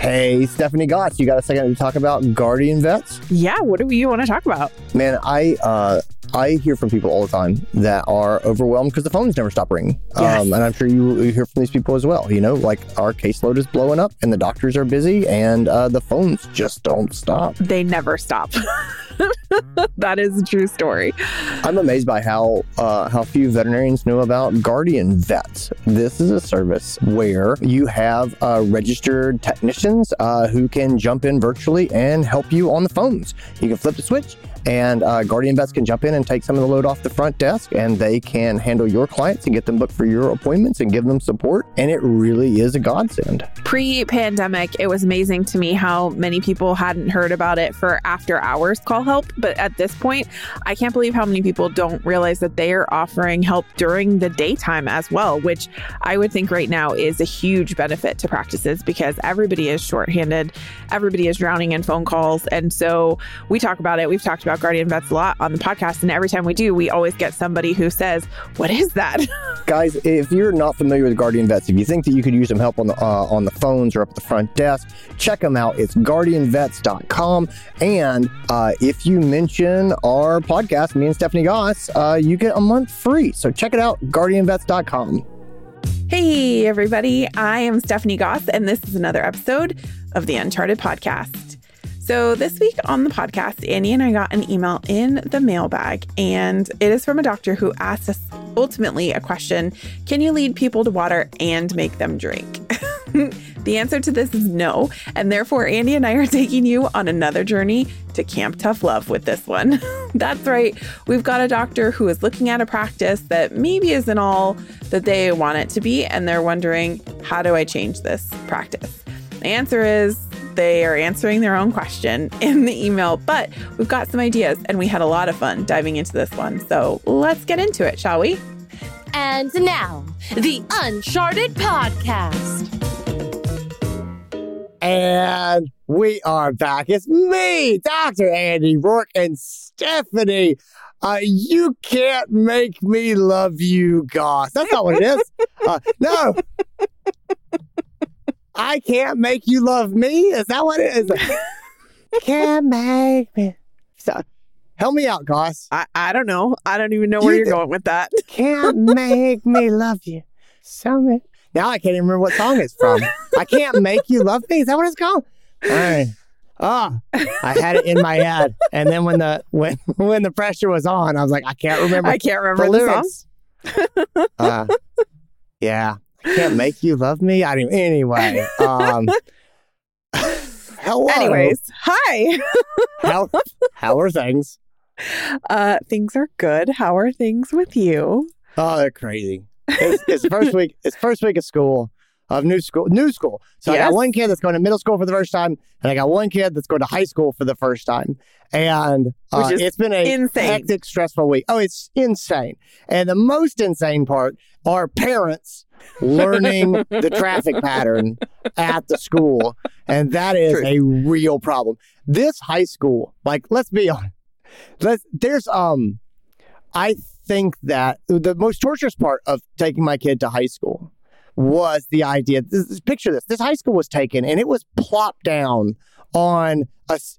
Hey, Stephanie Goss, you got a second to talk about Guardian Vets? Yeah, what do you want to talk about? Man, I uh, I hear from people all the time that are overwhelmed because the phones never stop ringing. Yes. Um, and I'm sure you you hear from these people as well. You know, like our caseload is blowing up and the doctors are busy and uh, the phones just don't stop. They never stop. that is a true story. I'm amazed by how uh, how few veterinarians know about Guardian Vets. This is a service where you have uh, registered technicians uh, who can jump in virtually and help you on the phones. You can flip the switch. And uh, Guardian Vets can jump in and take some of the load off the front desk, and they can handle your clients and get them booked for your appointments and give them support. And it really is a godsend. Pre pandemic, it was amazing to me how many people hadn't heard about it for after hours call help. But at this point, I can't believe how many people don't realize that they are offering help during the daytime as well, which I would think right now is a huge benefit to practices because everybody is shorthanded, everybody is drowning in phone calls. And so we talk about it. We've talked about Guardian Vets a lot on the podcast. And every time we do, we always get somebody who says, What is that? Guys, if you're not familiar with Guardian Vets, if you think that you could use some help on the uh, on the phones or up at the front desk, check them out. It's guardianvets.com. And uh, if you mention our podcast, me and Stephanie Goss, uh, you get a month free. So check it out, guardianvets.com. Hey, everybody. I am Stephanie Goss, and this is another episode of the Uncharted Podcast. So, this week on the podcast, Andy and I got an email in the mailbag, and it is from a doctor who asked us ultimately a question Can you lead people to water and make them drink? the answer to this is no. And therefore, Andy and I are taking you on another journey to Camp Tough Love with this one. That's right. We've got a doctor who is looking at a practice that maybe isn't all that they want it to be, and they're wondering, How do I change this practice? The answer is they are answering their own question in the email, but we've got some ideas and we had a lot of fun diving into this one. So let's get into it, shall we? And now, the Uncharted Podcast. And we are back. It's me, Dr. Andy Roark, and Stephanie. Uh, you can't make me love you, Goss. That's not what it is. Uh, no. I can't make you love me. Is that what it is? can't make me. So, help me out, Goss. I, I don't know. I don't even know where You are going with that. Can't make me love you. So ma- now I can't even remember what song it's from. I can't make you love me. Is that what it's called? All right. Oh, I had it in my head, and then when the when when the pressure was on, I was like, I can't remember I can't remember the, song. lyrics. Uh, yeah, I can't make you love me. I didn't. Anyway, um, hello. Anyways, hi. how how are things? Uh, things are good. How are things with you? Oh, they're crazy. It's, it's first week. It's first week of school of new school. New school. So I got one kid that's going to middle school for the first time, and I got one kid that's going to high school for the first time. And uh, it's been a insane. hectic, stressful week. Oh, it's insane. And the most insane part are parents learning the traffic pattern at the school, and that is True. a real problem. This high school, like, let's be honest. Let's, there's um I think that the most torturous part of taking my kid to high school was the idea. This, picture this: this high school was taken, and it was plopped down on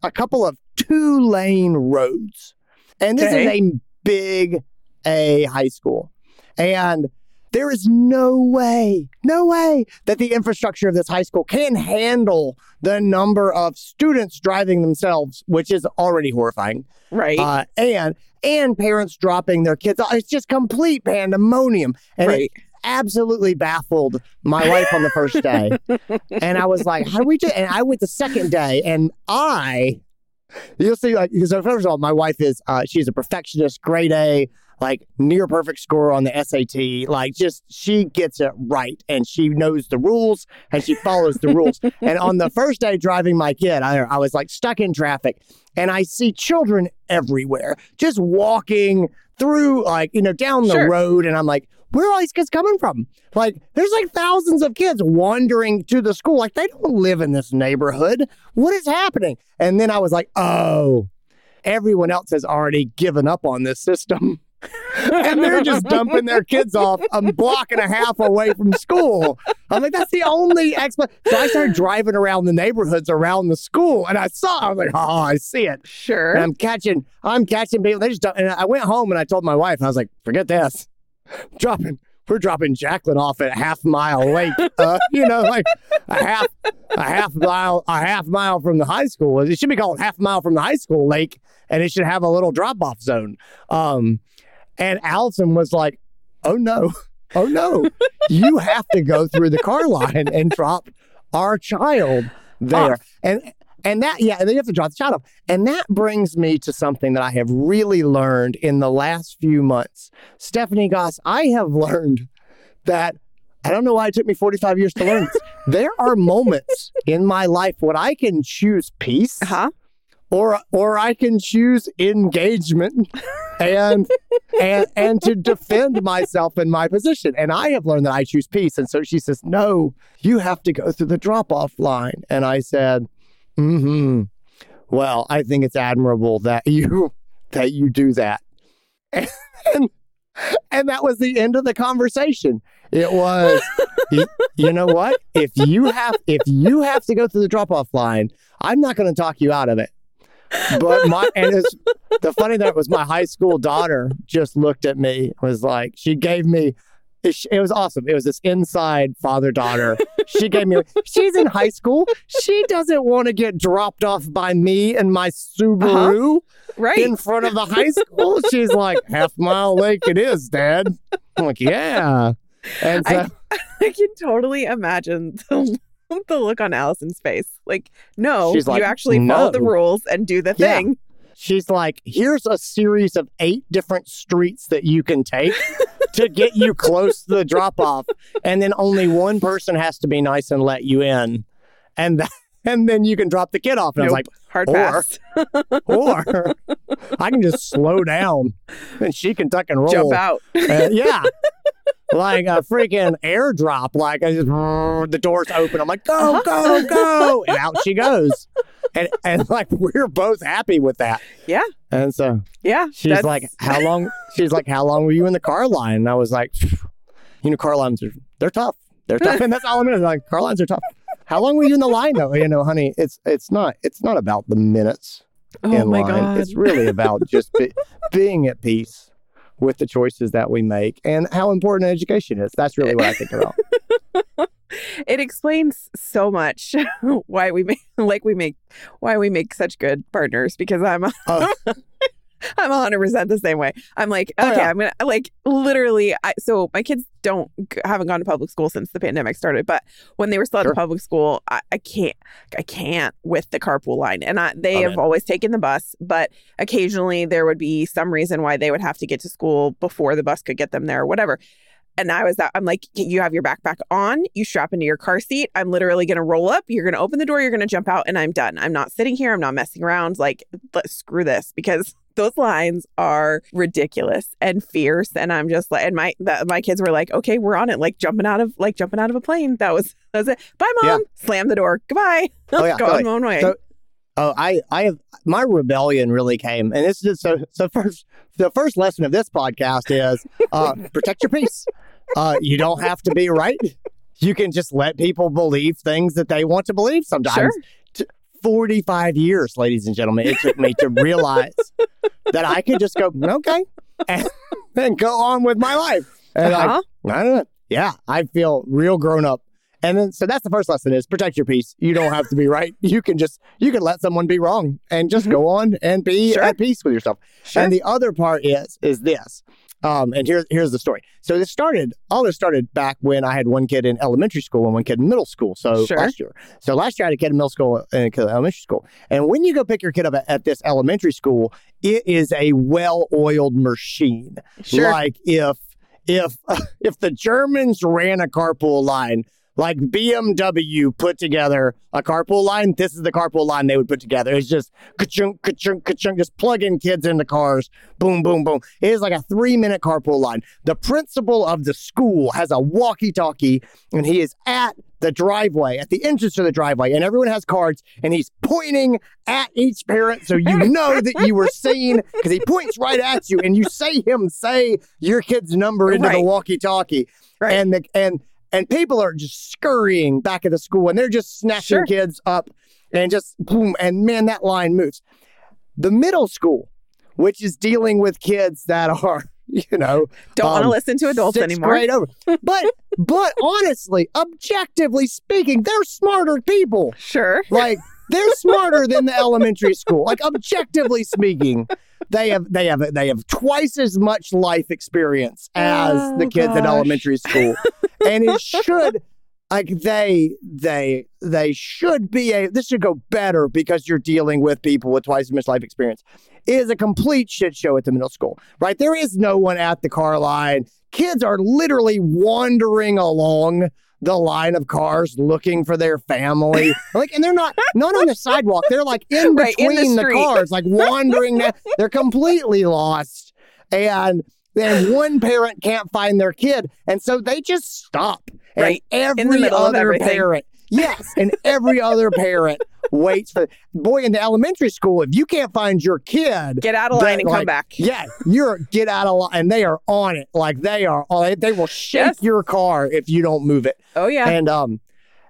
a couple of two-lane roads, and this Okay. is a big A high school, and there is no way, no way that the infrastructure of this high school can handle the number of students driving themselves, which is already horrifying Right. uh, and and parents dropping their kids. It's just complete pandemonium, and right. it absolutely baffled my wife on the first day. and I was like, "How do we do?" And I went the second day, and I, you'll see, like, so first of all, my wife is uh, she's a perfectionist, grade A. Like near perfect score on the SAT. Like just she gets it right and she knows the rules and she follows the rules. And on the first day driving my kid, I, I was like stuck in traffic and I see children everywhere just walking through, like, you know, down the Sure. road. And I'm like, where are all these kids coming from? Like, there's like thousands of kids wandering to the school. Like, they don't live in this neighborhood. What is happening? And then I was like, oh, everyone else has already given up on this system. and they're just dumping their kids off a block and a half away from school. I'm like, that's the only explanation. So I started driving around the neighborhoods around the school, and I saw. I was like, oh, I see it. Sure. And I'm catching, I'm catching people. They just, don't, and I went home and I told my wife, I was like, forget this, dropping. We're dropping Jacqueline off at Half Mile Lake, uh, you know, like a half, a half mile, a half mile from the high school. It should be called Half Mile from the High School Lake, and it should have a little drop off zone. Um, and Allison was like, oh no, oh no, you have to go through the car line and drop our child there. Off. And and that, yeah, and then you have to drop the child off. And that brings me to something that I have really learned in the last few months. Stephanie Goss, I have learned that I don't know why it took me 45 years to learn this. there are moments in my life when I can choose peace huh? or or I can choose engagement and and and to defend myself in my position. And I have learned that I choose peace. And so she says, "No, you have to go through the drop-off line." And I said, "Hmm. Well, I think it's admirable that you that you do that." And and that was the end of the conversation. It was, you, you know what? If you have if you have to go through the drop-off line, I'm not going to talk you out of it. But my and it's the funny thing was my high school daughter just looked at me was like she gave me it, it was awesome. It was this inside father daughter. She gave me she's in high school. She doesn't want to get dropped off by me and my Subaru uh-huh. Right. in front of the high school. She's like half mile lake it is, Dad. I'm like yeah. And so, I, I can totally imagine the, the look on Allison's face. Like, no, like, you actually follow the rules and do the Yeah. thing. She's like, here's a series of eight different streets that you can take to get you close to the drop off. And then only one person has to be nice and let you in. And that, and then you can drop the kid off. And Nope. I was like, Hard or- pass. or I can just slow down and she can tuck and roll. Jump out. Uh, yeah. like a freaking airdrop. Like I just the doors open. I'm like, go, go, go. And out she goes. And and like we're both happy with that. Yeah. And so Yeah. she's that's- like, How long she's like, How long were you in the car line? And I was like, you know, car lines are they're tough. They're tough. And that's all I'm in. Like, car lines are tough. How long were you in the line though? You know, honey, it's it's not it's not about the minutes oh in line. God. It's really about just be, being at peace with the choices that we make and how important education is. That's really what I think about. it explains so much why we make like we make why we make such good partners because I'm Oh. I'm 100% the same way. I'm like, Oh, okay, yeah. I'm going to like literally I so my kids don't haven't gone to public school since the pandemic started, but when they were still Sure. at public school, I, I can't I can't with the carpool line. And I, they Oh, have man. always taken the bus, but occasionally there would be some reason why they would have to get to school before the bus could get them there or whatever. And I was that I'm like, you have your backpack on, you strap into your car seat. I'm literally gonna roll up, you're gonna open the door, you're gonna jump out, and I'm done. I'm not sitting here, I'm not messing around. Like, screw this because those lines are ridiculous and fierce. And I'm just like, and my that, my kids were like, okay, we're on it, like jumping out of like jumping out of a plane. That was that was it. Bye, mom. Yeah. Slam the door. Goodbye. Oh, yeah, Go totally. my own way. So- Oh, I, I have my rebellion really came, and this is so. So first, the first lesson of this podcast is uh, protect your peace. Uh, you don't have to be right. You can just let people believe things that they want to believe. Sometimes, Sure. Forty-five years, ladies and gentlemen, it took me to realize that I could just go okay and, and go on with my life. And I Uh-huh. I don't know. Yeah, I feel real grown up. And then, so that's the first lesson is protect your peace. You don't have to be right. You can just, you can let someone be wrong and just go on and be Mm-hmm. Sure. at peace with yourself. Sure. And the other part is, is this. Um, and here's here's the story. So this started, all this started back when I had one kid in elementary school and one kid in middle school. So Sure. last year. So last year I had a kid in middle school and a kid in elementary school. And when you go pick your kid up at, at this elementary school, it is a well-oiled machine. Sure. Like if if if the Germans ran a carpool line like BMW put together a carpool line. This is the carpool line they would put together. It's just ka-chunk, ka-chunk, ka-chunk, just plugging kids into cars. Boom, boom, boom. It is like a three minute carpool line. The principal of the school has a walkie talkie and he is at the driveway, at the entrance to the driveway, and everyone has cards, and he's pointing at each parent so you know that you were seen because he points right at you, and you say him say your kid's number into the walkie-talkie, Right. and the and and people are just scurrying back at the school, and they're just snatching Sure. kids up, and just boom, and man, that line moves. The middle school, which is dealing with kids that are, you know, Don't want to um, listen to adults anymore. grade over. But but honestly, objectively speaking, they're smarter people. Sure. Like they're smarter than the elementary school. Like objectively speaking, they have they have they have twice as much life experience as Oh, the kids at elementary school, and it should. Like they, they, they should be a. This should go better because you're dealing with people with twice as much life experience. It is a complete shit show at the middle school, right? There is no one at the car line. Kids are literally wandering along the line of cars looking for their family. like, and they're not not on the sidewalk. They're like in Right, in between the the, cars, like wandering. down- they're completely lost, and then one parent can't find their kid, and so they just stop. And every in the middle of other parent, yes, and every other parent waits for. Boy, in the elementary school, if you can't find your kid, Get out of line and come back. yeah, you're get out of line, and they are on it. Like they are, on it. they will shake Yes. your car if you don't move it. Oh yeah. And um,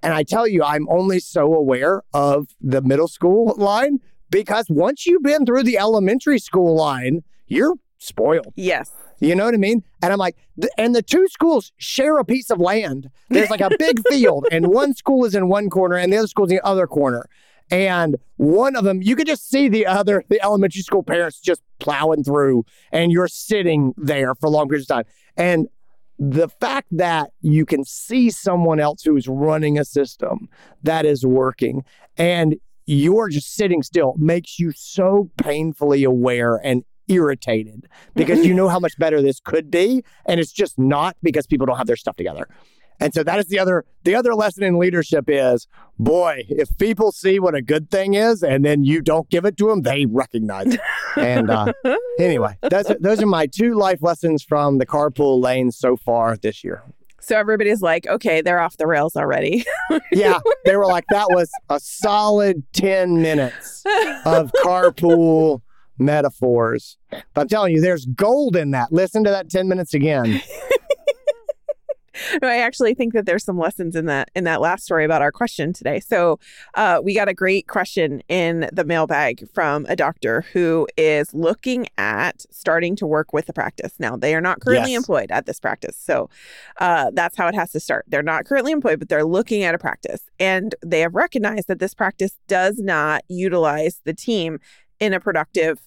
and I tell you, I'm only so aware of the middle school line because once you've been through the elementary school line, you're spoiled. yes. You know what I mean? And I'm like, th- and the two schools share a piece of land. There's like a big field, and one school is in one corner, and the other school's in the other corner. And one of them, you could just see the other, the elementary school parents just plowing through, and you're sitting there for long periods of time. And the fact that you can see someone else who's running a system that is working and you're just sitting still makes you so painfully aware and irritated because you know how much better this could be and it's just not because people don't have their stuff together. And so that is the other the other lesson in leadership is boy, if people see what a good thing is and then you don't give it to them, they recognize it. And uh, anyway, those are, those are my two life lessons from the carpool lane so far this year. So everybody's like, okay, they're off the rails already. Yeah, they were like that was a solid 10 minutes of carpool metaphors. But I'm telling you, there's gold in that. Listen to that 10 minutes again. I actually think that there's some lessons in that in that last story about our question today. So uh, we got a great question in the mailbag from a doctor who is looking at starting to work with the practice. Now they are not currently Yes. employed at this practice, so uh, that's how it has to start. They're not currently employed, but they're looking at a practice, and they have recognized that this practice does not utilize the team in a productive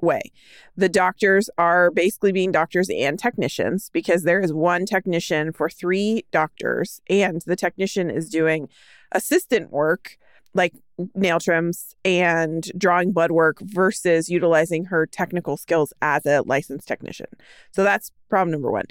way. The doctors are basically being doctors and technicians because there is one technician for three doctors, and the technician is doing assistant work like nail trims and drawing blood work versus utilizing her technical skills as a licensed technician. So that's problem number one.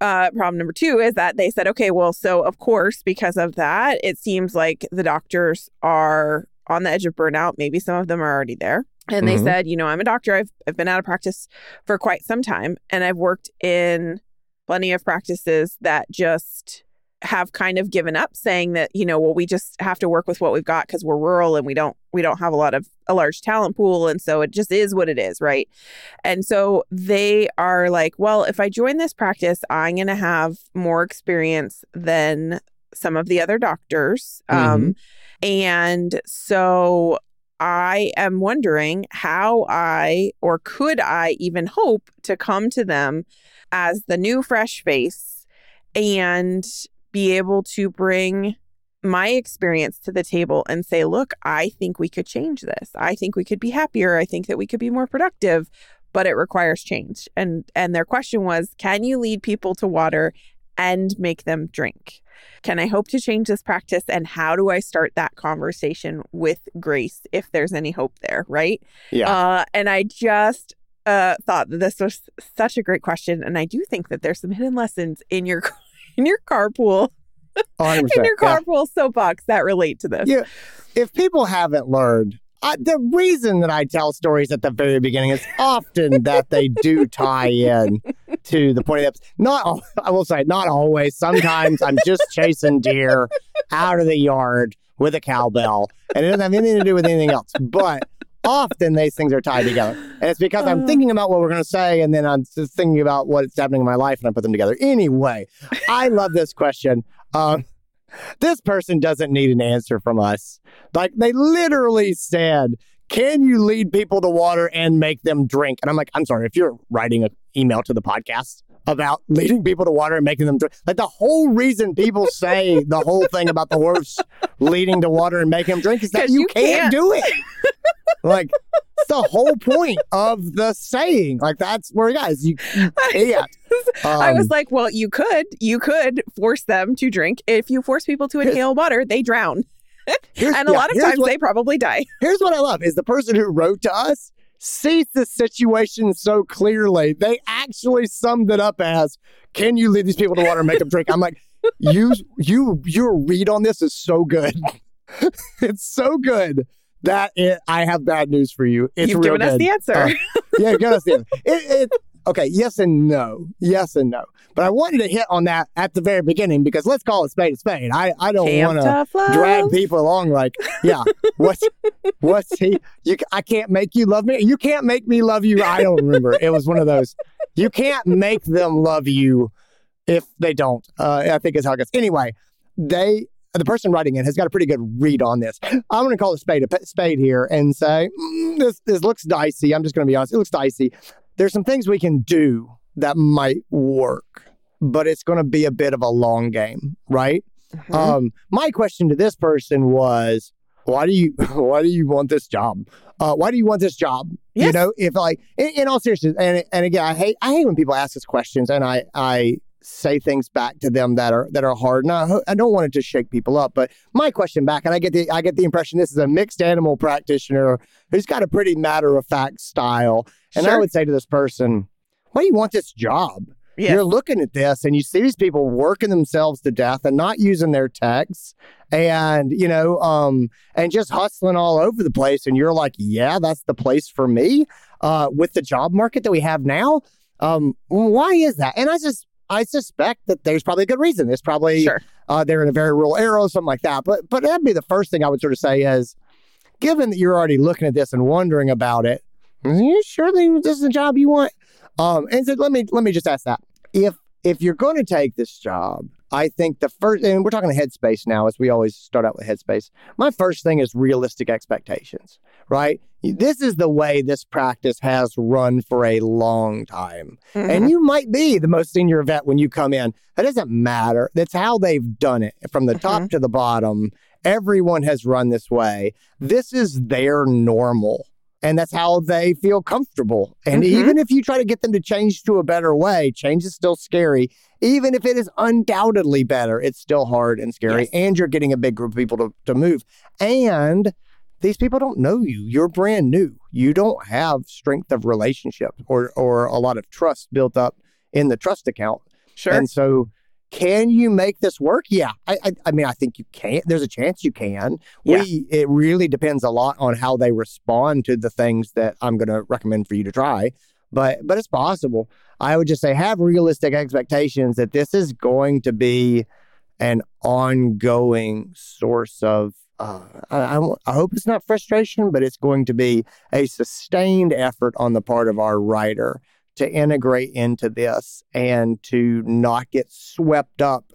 Uh, problem number two is that they said, okay, well, so of course, because of that, it seems like the doctors are on the edge of burnout. Maybe some of them are already there. And they Mhm. said, you know, I'm a doctor. I've, I've been out of practice for quite some time, and I've worked in plenty of practices that just have kind of given up saying that you know well we just have to work with what we've got because we're rural and we don't we don't have a lot of a large talent pool and so it just is what it is right and so they are like well if i join this practice i'm going to have more experience than some of the other doctors um and so I am wondering how I or could I even hope to come to them as the new fresh face and be able to bring my experience to the table and say, look, I think we could change this. I think we could be happier. I think that we could be more productive, but it requires change. And and their question was, can you lead people to water and make them drink? Can I hope to change this practice? And how do I start that conversation with grace if there's any hope there? Right. Yeah. Uh, and I just uh, thought that this was such a great question. And I do think that there's some hidden lessons in your in your carpool 100%. in your yeah. carpool soapbox that relate to this. Yeah. If people haven't learned, uh, the reason that I tell stories at the very beginning is often that they do tie in to the point of the episode. Not, I will say, not always. Sometimes I'm just chasing deer out of the yard with a cowbell, and it doesn't have anything to do with anything else. But often these things are tied together, and it's because I'm Uh. thinking about what we're going to say, and then I'm just thinking about what's happening in my life, and I put them together. Anyway, I love this question. Um, this person doesn't need an answer from us. Like they literally said, "Can you lead people to water and make them drink?" And I'm like, "I'm sorry, if you're writing an email to the podcast about leading people to water and making them drink, like the whole reason people say the whole thing about the horse leading to water and making them drink is that you, you can't, can't. do it. like it's the whole point of the saying. Like that's where, guys, you, you can't. I was Um, like, well, you could, you could force them to drink. If you force people to inhale water, they drown, and a yeah, lot of times what- they probably die. here's what I love is the person who wrote to us sees the situation so clearly. They actually summed it up as, "Can you lead these people to water and make them drink?" I'm like, you, you, your read on this is so good. it's so good that it, I have bad news for you. It's You've real given us the answer. Uh, yeah, you gotta see it. it, it. Okay, yes and no. Yes and no. But I wanted to hit on that at the very beginning because let's call it spade a spade. I, I don't want to drag people along like, yeah, what's what's he? You, I can't make you love me. You can't make me love you. I don't remember. It was one of those. You can't make them love you if they don't. Uh, I think is how it goes. Anyway, they the person writing it has got a pretty good read on this. I'm going to call a spade a spade here and say "Mm, this this looks dicey. I'm just going to be honest. It looks dicey. There's some things we can do that might work, but it's going to be a bit of a long game, right? Mhm. Um, my question to this person was, why do you why do you want this job? Uh, why do you want this job? You know, if like in, in all seriousness, and and again, I hate I hate when people ask us questions, and I I say things back to them that are that are hard. And I, I don't want it to shake people up, but my question back, and I get the I get the impression this is a mixed animal practitioner who's got a pretty matter of fact style, and I would say to this person, why do you want this job? Yes. You're looking at this and you see these people working themselves to death and not using their techs and, you know, um, and just hustling all over the place. And you're like, yeah, that's the place for me. Uh, with the job market that we have now. Um, why is that? And I just, I suspect that there's probably a good reason. There's probably, Sure. uh, they're in a very rural area or something like that. But, but that'd be the first thing I would sort of say is, given that you're already looking at this and wondering about it, are you sure that this is the job you want? Um, and so let me let me just ask that if if you're going to take this job, I think the first, and we're talking headspace now, as we always start out with headspace. My first thing is realistic expectations, right? This is the way this practice has run for a long time. Mhm. And you might be the most senior vet when you come in. That doesn't matter. That's how they've done it from the top to the bottom. Everyone has run this way. This is their normal. And that's how they feel comfortable. And Mhm. even if you try to get them to change to a better way, change is still scary. Even if it is undoubtedly better, it's still hard and scary. Yes. And you're getting a big group of people to, to move. And these people don't know you. You're brand new. You don't have strength of relationship or or a lot of trust built up in the trust account. sure. And so can you make this work? Yeah. I I, I mean I think you can. There's a chance you can. Yeah. We it really depends a lot on how they respond to the things that I'm going to recommend for you to try. But but it's possible. I would just say have realistic expectations that this is going to be an ongoing source of uh, I, I, I hope it's not frustration, but it's going to be a sustained effort on the part of our writer to integrate into this and to not get swept up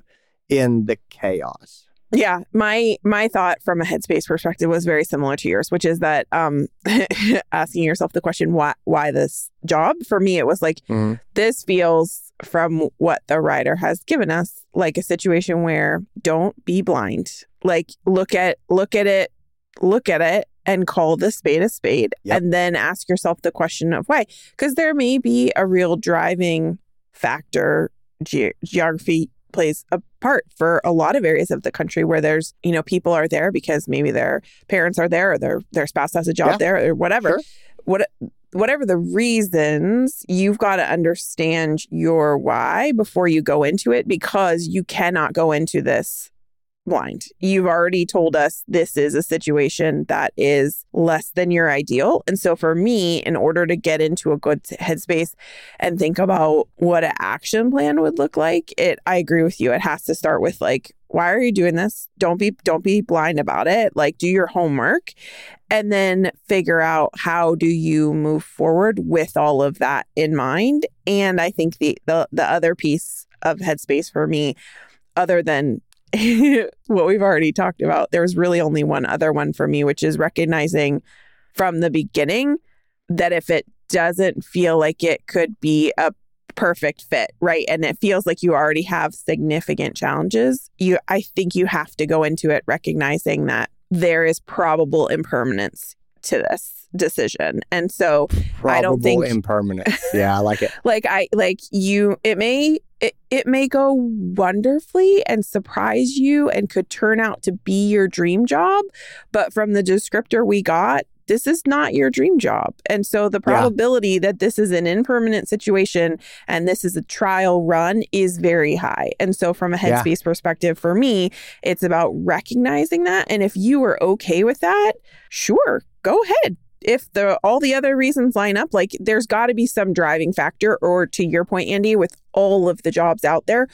in the chaos. Yeah, my my thought from a headspace perspective was very similar to yours, which is that um asking yourself the question why why this job? For me it was like Mhm. this feels from what the writer has given us like a situation where don't be blind. Like look at look at it, look at it and call the spade a spade Yep. and then ask yourself the question of why because there may be a real driving factor ge- geography plays a part for a lot of areas of the country where there's you know people are there because maybe their parents are there or their their spouse has a job Yeah. there or whatever Sure. what whatever the reasons you've got to understand your why before you go into it because you cannot go into this blind. You've already told us this is a situation that is less than your ideal. And so for me, in order to get into a good headspace and think about what an action plan would look like, it I agree with you. It has to start with like why are you doing this? Don't be don't be blind about it. Like do your homework and then figure out how do you move forward with all of that in mind. And I think the the, the other piece of headspace for me other than what we've already talked about, there's really only one other one for me, which is recognizing from the beginning that if it doesn't feel like it could be a perfect fit, right? And it feels like you already have significant challenges, you I think you have to go into it recognizing that there is probable impermanence to this decision. And so Probable I don't think impermanence. Yeah, I like it. like I like you it may it, it may go wonderfully and surprise you and could turn out to be your dream job, but from the descriptor we got, this is not your dream job. And so the probability yeah. that this is an impermanent situation and this is a trial run is very high. And so from a headspace yeah. perspective for me, it's about recognizing that and if you are okay with that, sure, go ahead if the all the other reasons line up like there's got to be some driving factor or to your point Andy with all of the jobs out there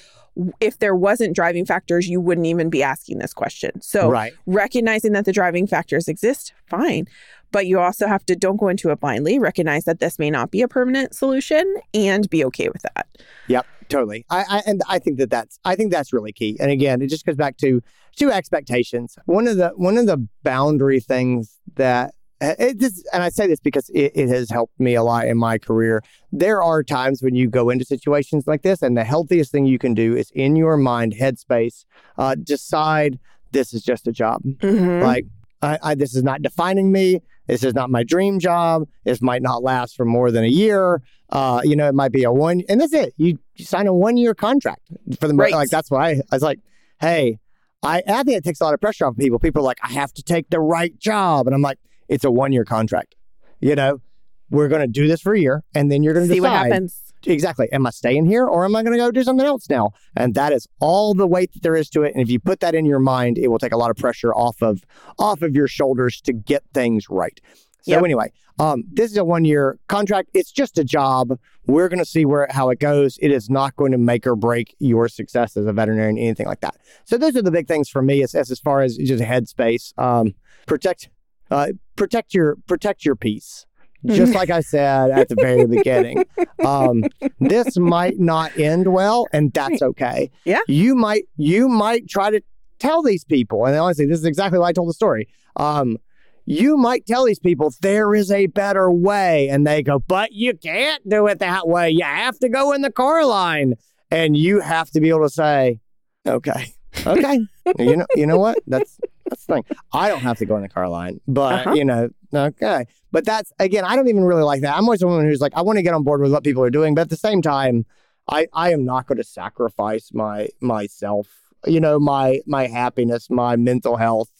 if there wasn't driving factors you wouldn't even be asking this question. So right. recognizing that the driving factors exist fine. But you also have to don't go into it blindly recognize that this may not be a permanent solution and be okay with that. Yep totally. I, I and i think that that's i think that's really key. And again it just goes back to to expectations. One of the one of the boundary things that just, and I say this because it, it, has helped me a lot in my career. There are times when you go into situations like this, and the healthiest thing you can do is in your mind, headspace, uh, decide this is just a job. Mm-hmm. Like, I, I, this is not defining me. This is not my dream job. This might not last for more than a year. Uh, you know, it might be a one, and that's it. You, you sign a one year contract for the right. like. That's why I, I was like, hey, I, I think it takes a lot of pressure off people. People are like, I have to take the right job, and I'm like it's a one year contract. You know, we're going to do this for a year and then you're going to see decide, what happens. Exactly. Am I staying here or am I going to go do something else now? And that is all the weight that there is to it. And if you put that in your mind, it will take a lot of pressure off of off of your shoulders to get things right. So yep. anyway, um, this is a one year contract. It's just a job. We're going to see where how it goes. It is not going to make or break your success as a veterinarian, anything like that. So those are the big things for me as as, as far as just headspace. Um, protect uh, protect your protect your peace. Just like I said at the very beginning, um, this might not end well, and that's okay. Yeah, you might you might try to tell these people, and honestly, this is exactly why I told the story. Um, you might tell these people there is a better way, and they go, but you can't do it that way. You have to go in the car line, and you have to be able to say, okay, okay, you know, you know what? That's that's the thing. I don't have to go in the car line, but uh-huh. you know, okay. But that's again, I don't even really like that. I'm always a woman who's like, I want to get on board with what people are doing, but at the same time, I I am not going to sacrifice my myself, you know, my my happiness, my mental health,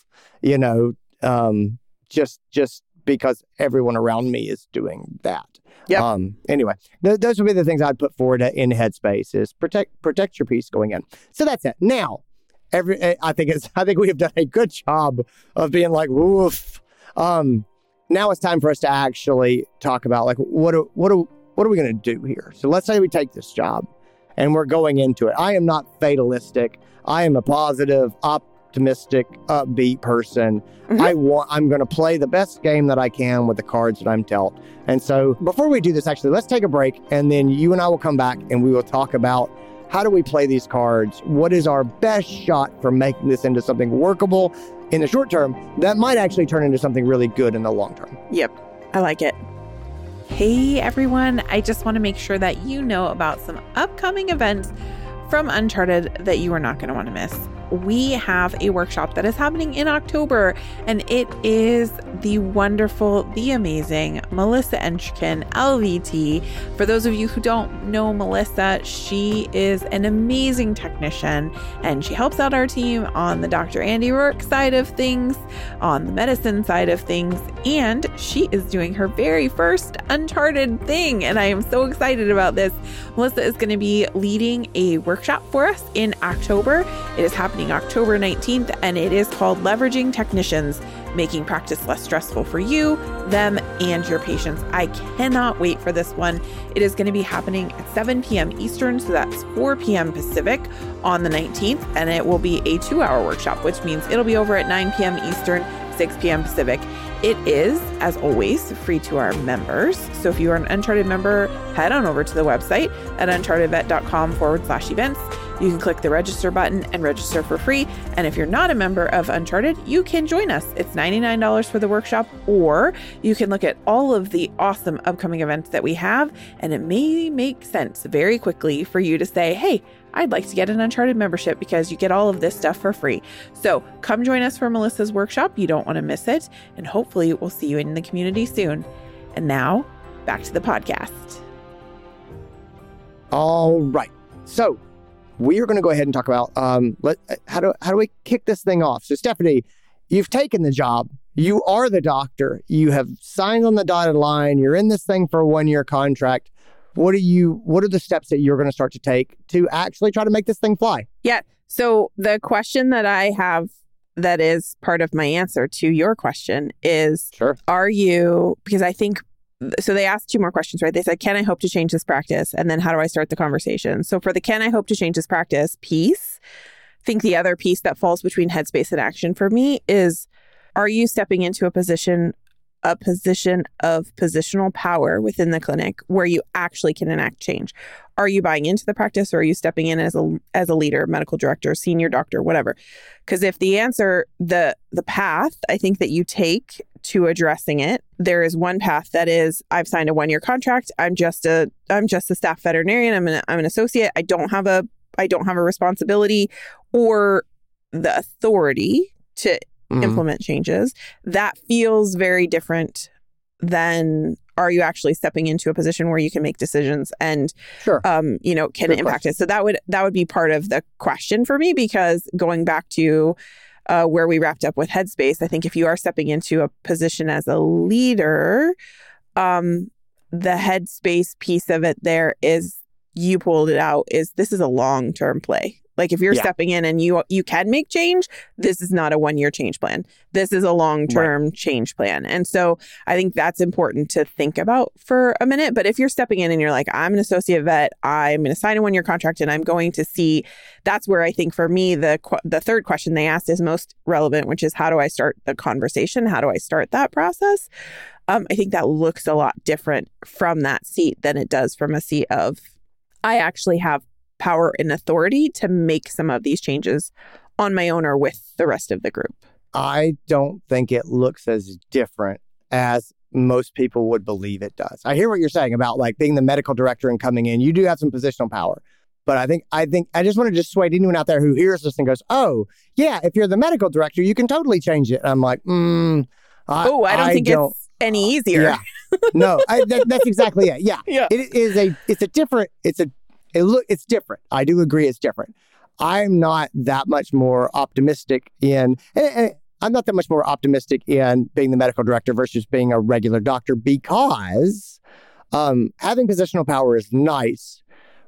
you know, um, just just because everyone around me is doing that. Yeah. Um, anyway, th- those would be the things I'd put forward in Headspace: is protect protect your peace going in. So that's it. Now, every eh, I think it's I think we have done a good job of being like woof. Um, now it's time for us to actually talk about like what do, what do, what are we going to do here? So let's say we take this job and we're going into it. I am not fatalistic. I am a positive, optimistic, upbeat person. Mm-hmm. I want I'm going to play the best game that I can with the cards that I'm dealt. And so before we do this actually, let's take a break and then you and I will come back and we will talk about how do we play these cards? What is our best shot for making this into something workable in the short term that might actually turn into something really good in the long term? Yep, I like it. Hey everyone, I just want to make sure that you know about some upcoming events from Uncharted that you are not going to want to miss we have a workshop that is happening in October, and it is the wonderful, the amazing Melissa Enchkin, LVT. For those of you who don't know Melissa, she is an amazing technician and she helps out our team on the Dr. Andy Roark side of things, on the medicine side of things, and she is doing her very first Uncharted thing. And I am so excited about this. Melissa is going to be leading a workshop for us in October. It is happening October 19th, and it is called Leveraging Technicians Making Practice Less Stressful for You, Them, and Your Patients. I cannot wait for this one. It is going to be happening at 7 p.m. Eastern, so that's 4 p.m. Pacific on the 19th, and it will be a two hour workshop, which means it'll be over at 9 p.m. Eastern. 6 p.m. Pacific. It is, as always, free to our members. So if you are an Uncharted member, head on over to the website at unchartedvet.com forward slash events. You can click the register button and register for free. And if you're not a member of Uncharted, you can join us. It's $99 for the workshop, or you can look at all of the awesome upcoming events that we have. And it may make sense very quickly for you to say, hey, I'd like to get an Uncharted membership because you get all of this stuff for free. So come join us for Melissa's workshop. You don't want to miss it. And hopefully, we'll see you in the community soon. And now, back to the podcast. All right. So we are going to go ahead and talk about um, let, how do how do we kick this thing off? So Stephanie, you've taken the job. You are the doctor. You have signed on the dotted line. You're in this thing for a one year contract. What are you? What are the steps that you're going to start to take to actually try to make this thing fly? Yeah. So the question that I have that is part of my answer to your question is Sure. are you because I think so they asked two more questions, right? They said, Can I hope to change this practice? And then how do I start the conversation? So for the can I hope to change this practice piece, I think the other piece that falls between headspace and action for me is are you stepping into a position a position of positional power within the clinic where you actually can enact change are you buying into the practice or are you stepping in as a as a leader medical director senior doctor whatever because if the answer the the path i think that you take to addressing it. There is one path that is i've signed a one year contract. I'm just a i'm just a staff veterinarian. I'm an i'm an associate. I don't have a i don't have a responsibility or the authority to Mhm. implement changes. That feels very different than are you actually stepping into a position where you can make decisions and Sure. um you know can Good impact it? so that would that would be part of the question for me because going back to uh, where we wrapped up with headspace. I think if you are stepping into a position as a leader um the headspace piece of it there is you pulled it out is this is a long term play like if you're Yeah. stepping in and you you can make change this is not a one year change plan. This is a long term change plan. And so i think that's important to think about for a minute. But if you're stepping in and you're like i'm an associate vet. I'm going to sign a one year contract and i'm going to see that's where i think for me the the third question they asked is most relevant which is how do i start the conversation? How do i start that process? Um, i think that looks a lot different from that seat than it does from a seat of i actually have power and authority to make some of these changes on my own or with the rest of the group. I don't think it looks as different as most people would believe it does. I hear what you're saying about like being the medical director and coming in. You do have some positional power. But I think I think I just want to dissuade anyone out there who hears this and goes, "Oh, yeah, if you're the medical director, you can totally change it." And I'm like, mm, I, oh, I don't think don't. it's any easier. Yeah, no, I, that, that's exactly it. Yeah, Yeah. it is a it's a different it's a it look it's different. I do agree it's different. I'm not that much more optimistic in and, and I'm not that much more optimistic in being the medical director versus being a regular doctor because um, having positional power is nice.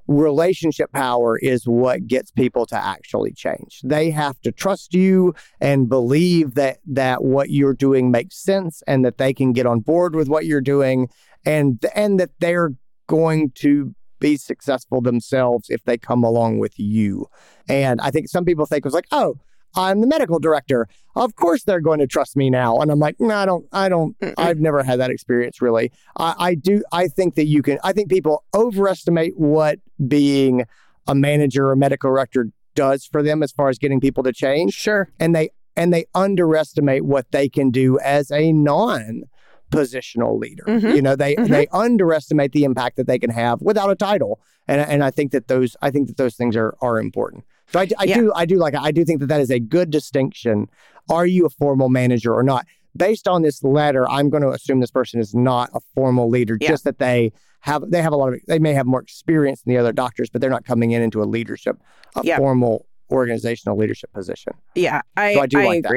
Relationship power is what gets people to actually change. They have to trust you and believe that that what you're doing makes sense and that they can get on board with what you're doing and and that they're going to be successful themselves if they come along with you. And I think some people think it was like, oh, I'm the medical director. Of course they're going to trust me now. And I'm like, no, I don't, I don't, Mm-mm. I've never had that experience really. I, I do, I think that you can, I think people overestimate what being a manager or medical director does for them as far as getting people to change. Sure. And they, and they underestimate what they can do as a non positional leader. Mhm. You know, they Mhm. they underestimate the impact that they can have without a title. And and I think that those I think that those things are are important. So I, I Yeah. do I do like I do think that that is a good distinction. Are you a formal manager or not? Based on this letter, I'm going to assume this person is not a formal leader. Yeah. Just that they have they have a lot of they may have more experience than the other doctors, but they're not coming in into a leadership, a Yeah. formal organizational leadership position. Yeah, I, So I do I like that.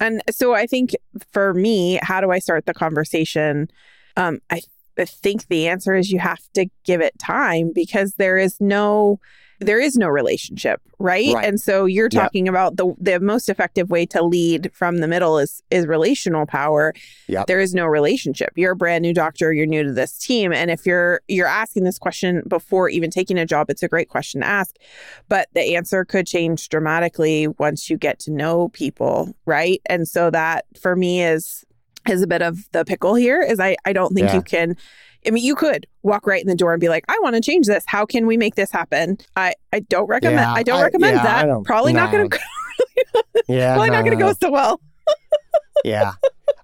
And so I think for me, how do I start the conversation? Um, I, I think the answer is you have to give it time because there is no there is no relationship, right? Right. And so you're Yep. talking about the the most effective way to lead from the middle is is relational power. Yep. There is no relationship. You're a brand new doctor, you're new to this team, and if you're you're asking this question before even taking a job, it's a great question to ask. But the answer could change dramatically once you get to know people, right? And so that for me is is a bit of the pickle here is I I don't think Yeah. you can I mean, you could walk right in the door and be like, "I want to change this. How can we make this happen?" I I don't recommend. Yeah, I don't I- recommend yeah, that. don't- Probably not going to. Yeah. Probably not going to no. go so well. yeah.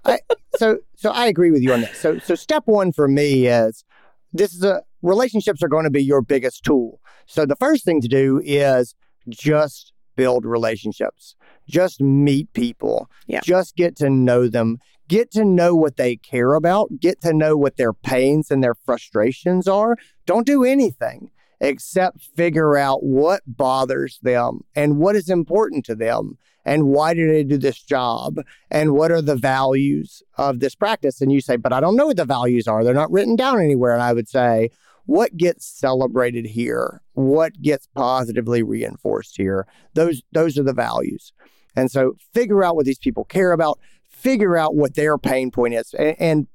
I, so so I agree with you on that. So so step one for me is this is a relationships are going to be your biggest tool. So the first thing to do is just build relationships. Just meet people. Yeah. Just get to know them. Get to know what they care about. Get to know what their pains and their frustrations are. Don't do anything except figure out what bothers them and what is important to them and why do they do this job and what are the values of this practice. And you say but i don't know what the values are. They're not written down anywhere. And i would say what gets celebrated here? What gets positively reinforced here? Those those are the values. And so figure out what these people care about figure out what their pain point is and and,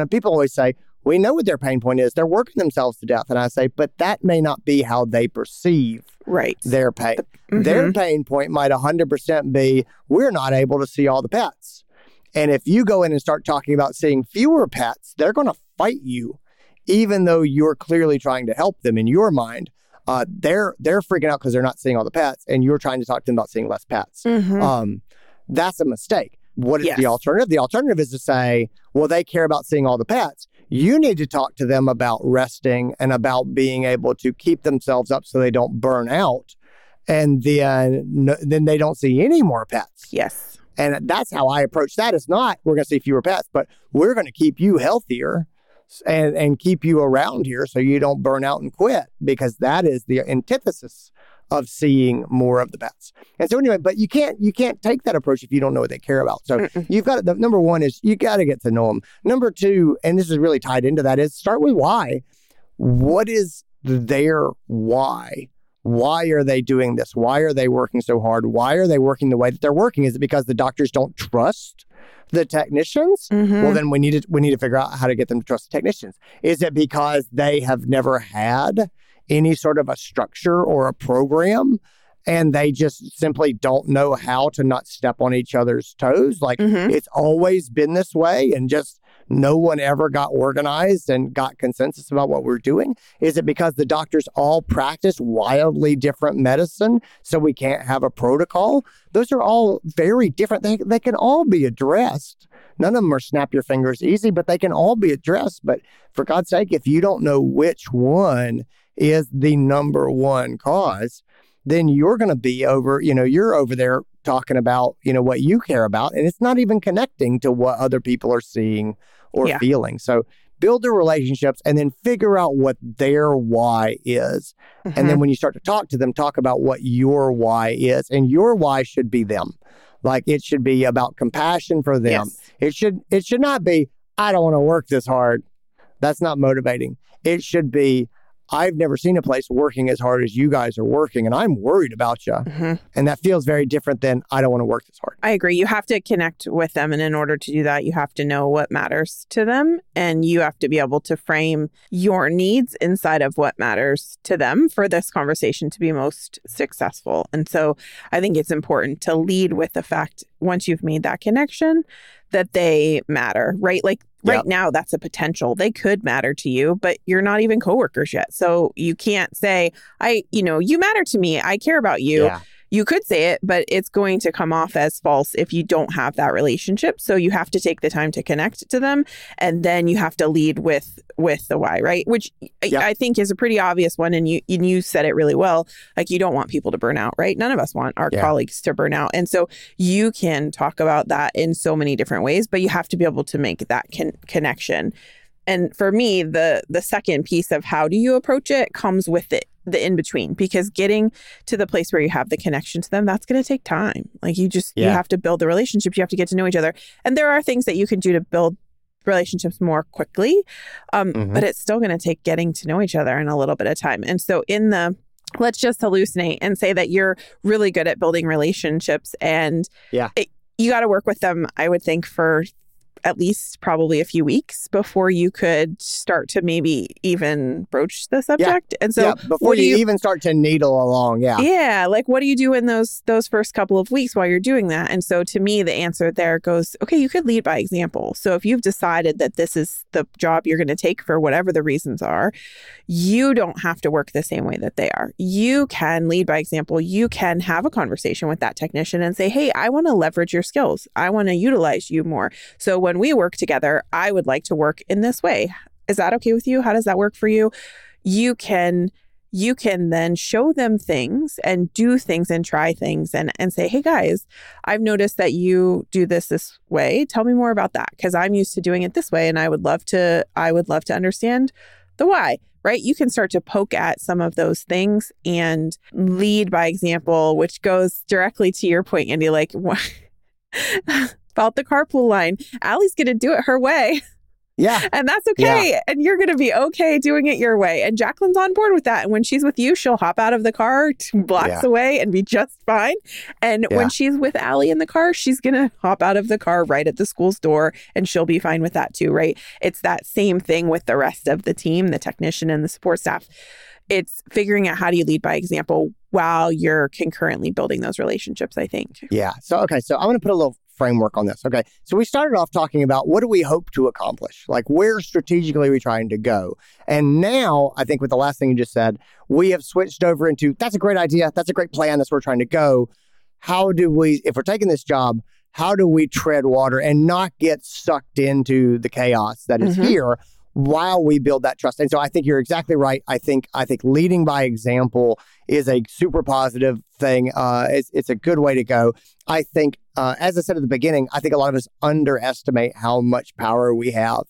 and people always say we know what their pain point is they're working themselves to death and i say but that may not be how they perceive Right. their pain their Mhm. pain point might 100% be we're not able to see all the pets. And if you go in and start talking about seeing fewer pets, they're going to fight you, even though you're clearly trying to help them in your mind. Uh, they're they're freaking out because they're not seeing all the pets, and you're trying to talk to them about seeing less pets. Mhm. Um, that's a mistake. What is Yes. the alternative? The alternative is to say, well, they care about seeing all the pets. You need to talk to them about resting and about being able to keep themselves up so they don't burn out. And then, uh, no, then they don't see any more pets. yes. And that's how I approach that. It's not we're going to see fewer pets, but we're going to keep you healthier and, and keep you around here so you don't burn out and quit because that is the antithesis of seeing more of the pets. And so anyway, but you can't you can't take that approach if you don't know what they care about. So Mm-mm. you've got the number one is you got to get to know them. Number two, and this is really tied into that, is start with why. What is their why? Why are they doing this? Why are they working so hard? Why are they working the way that they're working? Is it because the doctors don't trust the technicians? Mhm. Well, then we need to we need to figure out how to get them to trust the technicians. Is it because they have never had any sort of a structure or a program, and they just simply don't know how to not step on each other's toes? Like Mhm. it's always been this way, and just no one ever got organized and got consensus about what we're doing? Is it because the doctors all practice wildly different medicine, so we can't have a protocol? Those are all very different. They, they can all be addressed. None of them are snap your fingers easy, but they can all be addressed. But for God's sake, if you don't know which one is the number one cause, then you're going to be over, you know, you're over there talking about, you know, what you care about, and it's not even connecting to what other people are seeing or Yeah. feeling. So build the relationships and then figure out what their why is. And Mm-hmm. then when you start to talk to them, talk about what your why is. And your why should be them. Like it should be about compassion for them. Yes. It should it should not be, I don't want to work this hard. That's not motivating. It should be, I've never seen a place working as hard as you guys are working, and I'm worried about you. Mhm. And that feels very different than I don't want to work this hard. I agree. You have to connect with them. And in order to do that, you have to know what matters to them. And you have to be able to frame your needs inside of what matters to them for this conversation to be most successful. And so I think it's important to lead with the fact once you've made that connection that they matter, right? Like right Yep. now, that's a potential. They could matter to you, but you're not even coworkers yet. So you can't say, I, you know, you matter to me. I care about you Yeah. You could say it, but it's going to come off as false if you don't have that relationship. So you have to take the time to connect to them, and then you have to lead with with the why, right? Which I- Yeah. I think is a pretty obvious one, and you and you said it really well. Like you don't want people to burn out, right? None of us want our Yeah. colleagues to burn out, and so you can talk about that in so many different ways, but you have to be able to make that con- connection. And for me, the the second piece of how do you approach it comes with it the in between because getting to the place where you have the connection to them that's going to take time like you just you have to build the relationships you have to get to know each other and there are things that you can do to build relationships more quickly um, Mhm. but it's still going to take getting to know each other in a little bit of time and so in the let's just hallucinate and say that you're really good at building relationships and Yeah. it- you got to work with them i would think for at least probably a few weeks before you could start to maybe even broach the subject. And so yeah, before you, you- even start to needle along. Yeah. yeah like what do you do in those those first couple of weeks while you're doing that? And so to me the answer there goes okay you could lead by example. So if you've decided that this is the job you're going to take for whatever the reasons are you don't have to work the same way that they are. You can lead by example. You can have a conversation with that technician and say hey i want to leverage your skills. I want to utilize you more. So when we work together i would like to work in this way. Is that okay with you? How does that work for you? You can you can then show them things and do things and try things and and say hey guys i've noticed that you do this this way. Tell me more about that because i'm used to doing it this way and i would love to i would love to understand the why right? You can start to poke at some of those things and lead by example which goes directly to your point andy like about the carpool line allie's gonna do it her way Yeah. and that's okay. And you're going to be okay doing it your way. And Jacqueline's on board with that. And when she's with you, she'll hop out of the car two blocks Yeah. away and be just fine. And Yeah. when she's with Allie in the car, she's going to hop out of the car right at the school's door and she'll be fine with that too, right? It's that same thing with the rest of the team, the technician and the support staff. It's figuring out how do you lead by example while you're concurrently building those relationships, I think. Yeah. So, okay. So I'm going to put a little framework on this. Okay. So we started off talking about what do we hope to accomplish? Like where strategically are we trying to go? And now I think with the last thing you just said, we have switched over into that's a great idea. That's a great plan. That's where we're trying to go. How do we, if we're taking this job, how do we tread water and not get sucked into the chaos that is Mhm. here while we build that trust? And so I think you're exactly right. I think I think leading by example is a super positive thing. Uh, it's, it's a good way to go. I think, uh, as I said at the beginning, I think a lot of us underestimate how much power we have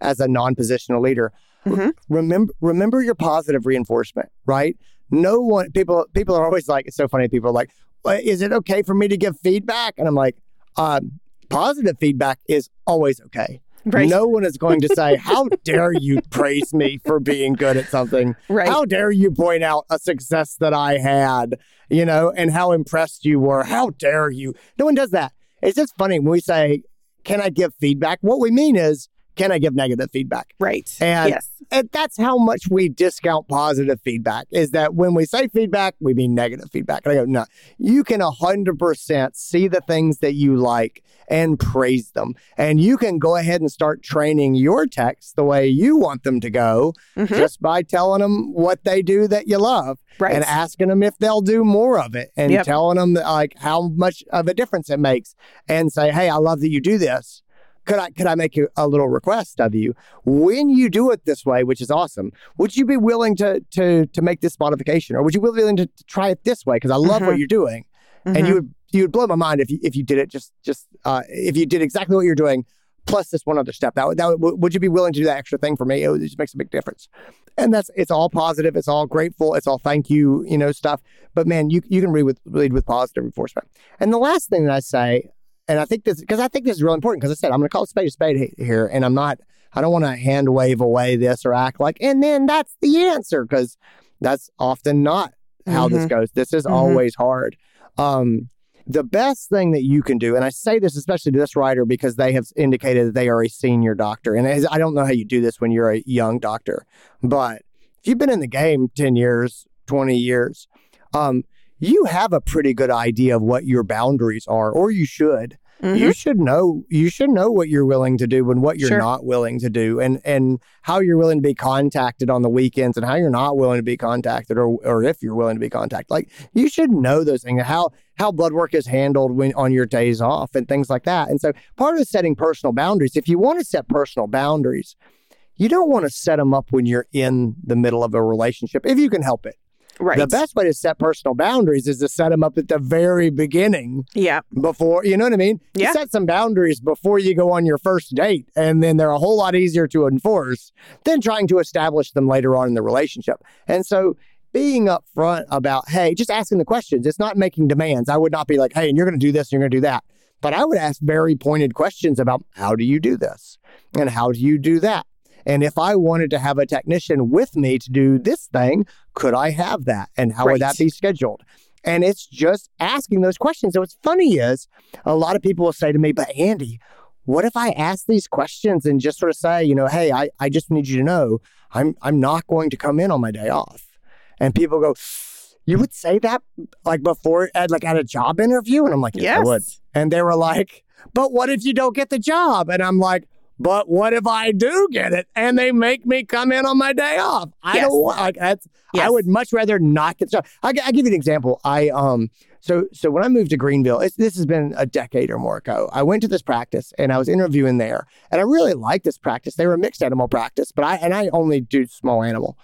as a non-positional leader. Mhm. Remember, remember your positive reinforcement, right? No one, people, people are always like, it's so funny. People are like, "Well, is it okay for me to give feedback? And I'm like, um, positive feedback is always okay. Right. No one is going to say, How dare you praise me for being good at something? Right. How dare you point out a success that I had, you know, and how impressed you were? How dare you? No one does that. It's just funny when we say, Can I give feedback? What we mean is, Can I give negative feedback? right. And- yes. And that's how much we discount positive feedback is that when we say feedback, we mean negative feedback. And I go, no, you can 100% see the things that you like and praise them. And you can go ahead and start training your techs the way you want them to go Mhm. just by telling them what they do that you love Right. and asking them if they'll do more of it and Yep. telling them like how much of a difference it makes and say, hey, I love that you do this. Could I could I make a little request of you? When you do it this way, which is awesome, would you be willing to to to make this modification, or would you be willing to, to try it this way? Because I love what Mhm. you're doing, and Mhm. you would you would blow my mind if you if you did it just just uh, if you did exactly what you're doing plus this one other step. That would, that would, would you be willing to do that extra thing for me? It, would- it just makes a big difference. And that's it's all positive. It's all grateful. It's all thank you, you know, stuff. But man, you you can read with lead with positive reinforcement. And the last thing that I say, and I think this because I think this is really important because I said I'm going to call a spade a spade here, and I'm not. I don't want to hand wave away this or act like, and then that's the answer because that's often not how this goes. This is Mhm. always hard. Um, the best thing that you can do, and I say this especially to this writer because they have indicated that they are a senior doctor, and I don't know how you do this when you're a young doctor, but if you've been in the game ten years, twenty years, um, you have a pretty good idea of what your boundaries are, or you should. Mhm. You should know. You should know what you're willing to do and what you're Sure. not willing to do, and and how you're willing to be contacted on the weekends, and how you're not willing to be contacted, or or if you're willing to be contacted. Like you should know those things. How how blood work is handled when on your days off and things like that. And so part of setting personal boundaries, if you want to set personal boundaries, you don't want to set them up when you're in the middle of a relationship if you can help it. Right. The best way to set personal boundaries is to set them up at the very beginning Yeah. before, you know what I mean? You Yeah. set some boundaries before you go on your first date, and then they're a whole lot easier to enforce than trying to establish them later on in the relationship. And so being upfront about, hey, just asking the questions, it's not making demands. I would not be like, hey, and you're going to do this, and you're going to do that. But I would ask very pointed questions about how do you do this? And how do you do that? And if I wanted to have a technician with me to do this thing, could I have that? And how would that be scheduled? And it's just asking those questions. So what's funny is a lot of people will say to me, but Andy, what if I ask these questions and just sort of say, you know, hey, I, I just need you to know I'm I'm not going to come in on my day off. And people go, You would say that like before at like at a job interview? And I'm like, Yes, I would. And they were like, But what if you don't get the job? And I'm like, but what if I do get it and they make me come in on my day off? I Yes. don't want like that's I would much rather not get job. I, I give you an example. I um so so when I moved to Greenville, it's, this has been a decade or more ago. I went to this practice and I was interviewing there, and I really liked this practice. They were a mixed animal practice, but I and I only do small animal.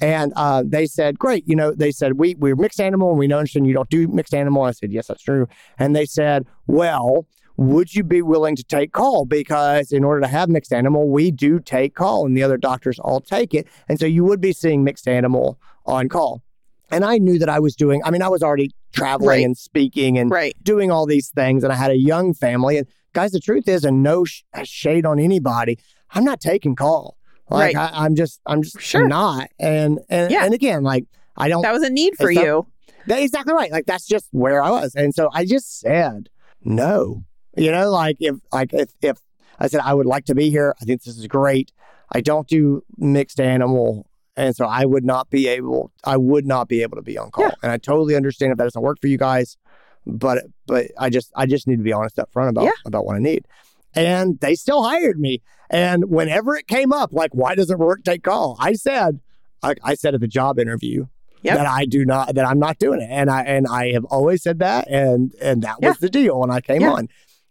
And uh, they said, "Great, you know." They said, "We we're mixed animal, and we understand you don't do mixed animal." I said, "Yes, that's true." And they said, "Well, would you be willing to take call? Because in order to have mixed animal, we do take call, and the other doctors all take it, and so you would be seeing mixed animal on call." And I knew that I was doing. I mean, I was already traveling Right. and speaking and Right. doing all these things, and I had a young family. And guys, the truth is, and no sh- uh, shade on anybody, I'm not taking call. Like Right. I, I'm just, I'm just Sure. not. And and Yeah. and again, like I don't. That was a need for not- you. That's exactly right. Like that's just where I was, and so I just said no. You know, like if like if if I said I would like to be here, I think this is great. I don't do mixed animal, and so I would not be able. I would not be able to be on call, Yeah. and I totally understand if that doesn't work for you guys. But but I just I just need to be honest up front about Yeah. about what I need. And they still hired me. And whenever it came up, like why doesn't work take call? I said, I, I said at the job interview, Yep. that I do not that I'm not doing it. And I and I have always said that and and that was the deal when I came Yeah. on.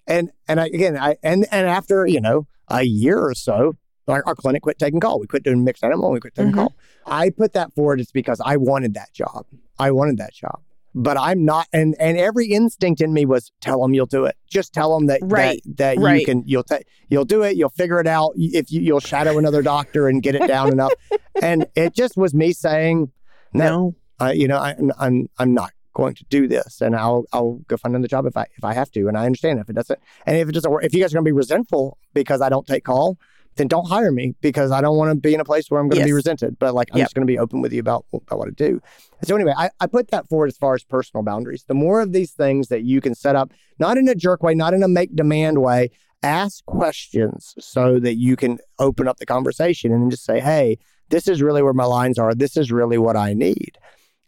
And and I again I and and after, you know, a year or so, our, our clinic quit taking call. We quit doing mixed animal, we quit taking Mhm. call. I put that forward it's because I wanted that job. I wanted that job. But I'm not and and every instinct in me was tell them you'll do it. Just tell them that Right. that, that you can you'll ta- you'll do it, you'll figure it out if you you'll shadow another doctor and get it down enough. And it just was me saying no, No. I, you know, I, I'm I'm not going to do this, and I'll I'll go find another job if I if I have to, and I understand if it doesn't, and if it doesn't work, if you guys are going to be resentful because I don't take call, then don't hire me because I don't want to be in a place where I'm going to be resented. But like I'm Yep. just going to be open with you about about what I want to do. So anyway, I, I put that forward as far as personal boundaries. The more of these things that you can set up, not in a jerk way, not in a make demand way, ask questions so that you can open up the conversation and just say, hey, this is really where my lines are. This is really what I need.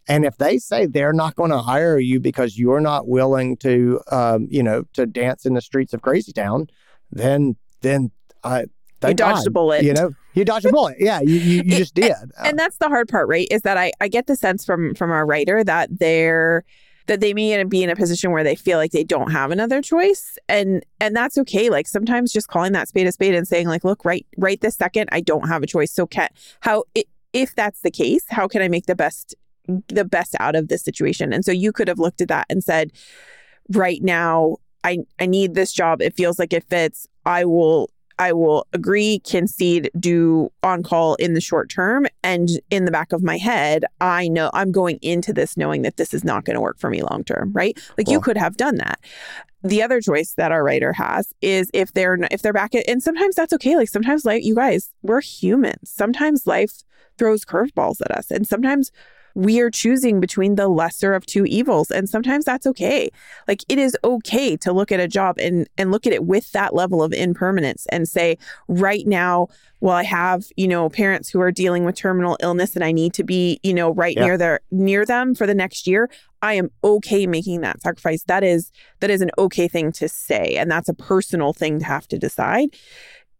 And if they say they're not going to hire you because you're not willing to, um, you know, to dance in the streets of Crazy Town, then then I You dodged a bullet. You know, you dodged a bullet. Yeah, you you, you just did. and that's the hard part right is that i i get the sense from from our writer that they're that they may be in a position where they feel like they don't have another choice and and that's okay like sometimes just calling that spade a spade and saying like look right right this second i don't have a choice so can how if that's the case how can i make the best the best out of this situation and so you could have looked at that and said right now i i need this job it feels like it fits i will I will agree, concede, do on call in the short term. And in the back of my head, I know I'm going into this knowing that this is not going to work for me long term, right? Like you could have done that. The other choice that our writer has is if they're if they're back at, and sometimes that's okay. Like sometimes life, you guys, we're humans. Sometimes life throws curveballs at us, and sometimes we are choosing between the lesser of two evils, and sometimes that's okay. Like it is okay to look at a job and and look at it with that level of impermanence and say right now well i have you know parents who are dealing with terminal illness and i need to be you know right Yeah. near their near them for the next year i am okay making that sacrifice. That is that is an okay thing to say and that's a personal thing to have to decide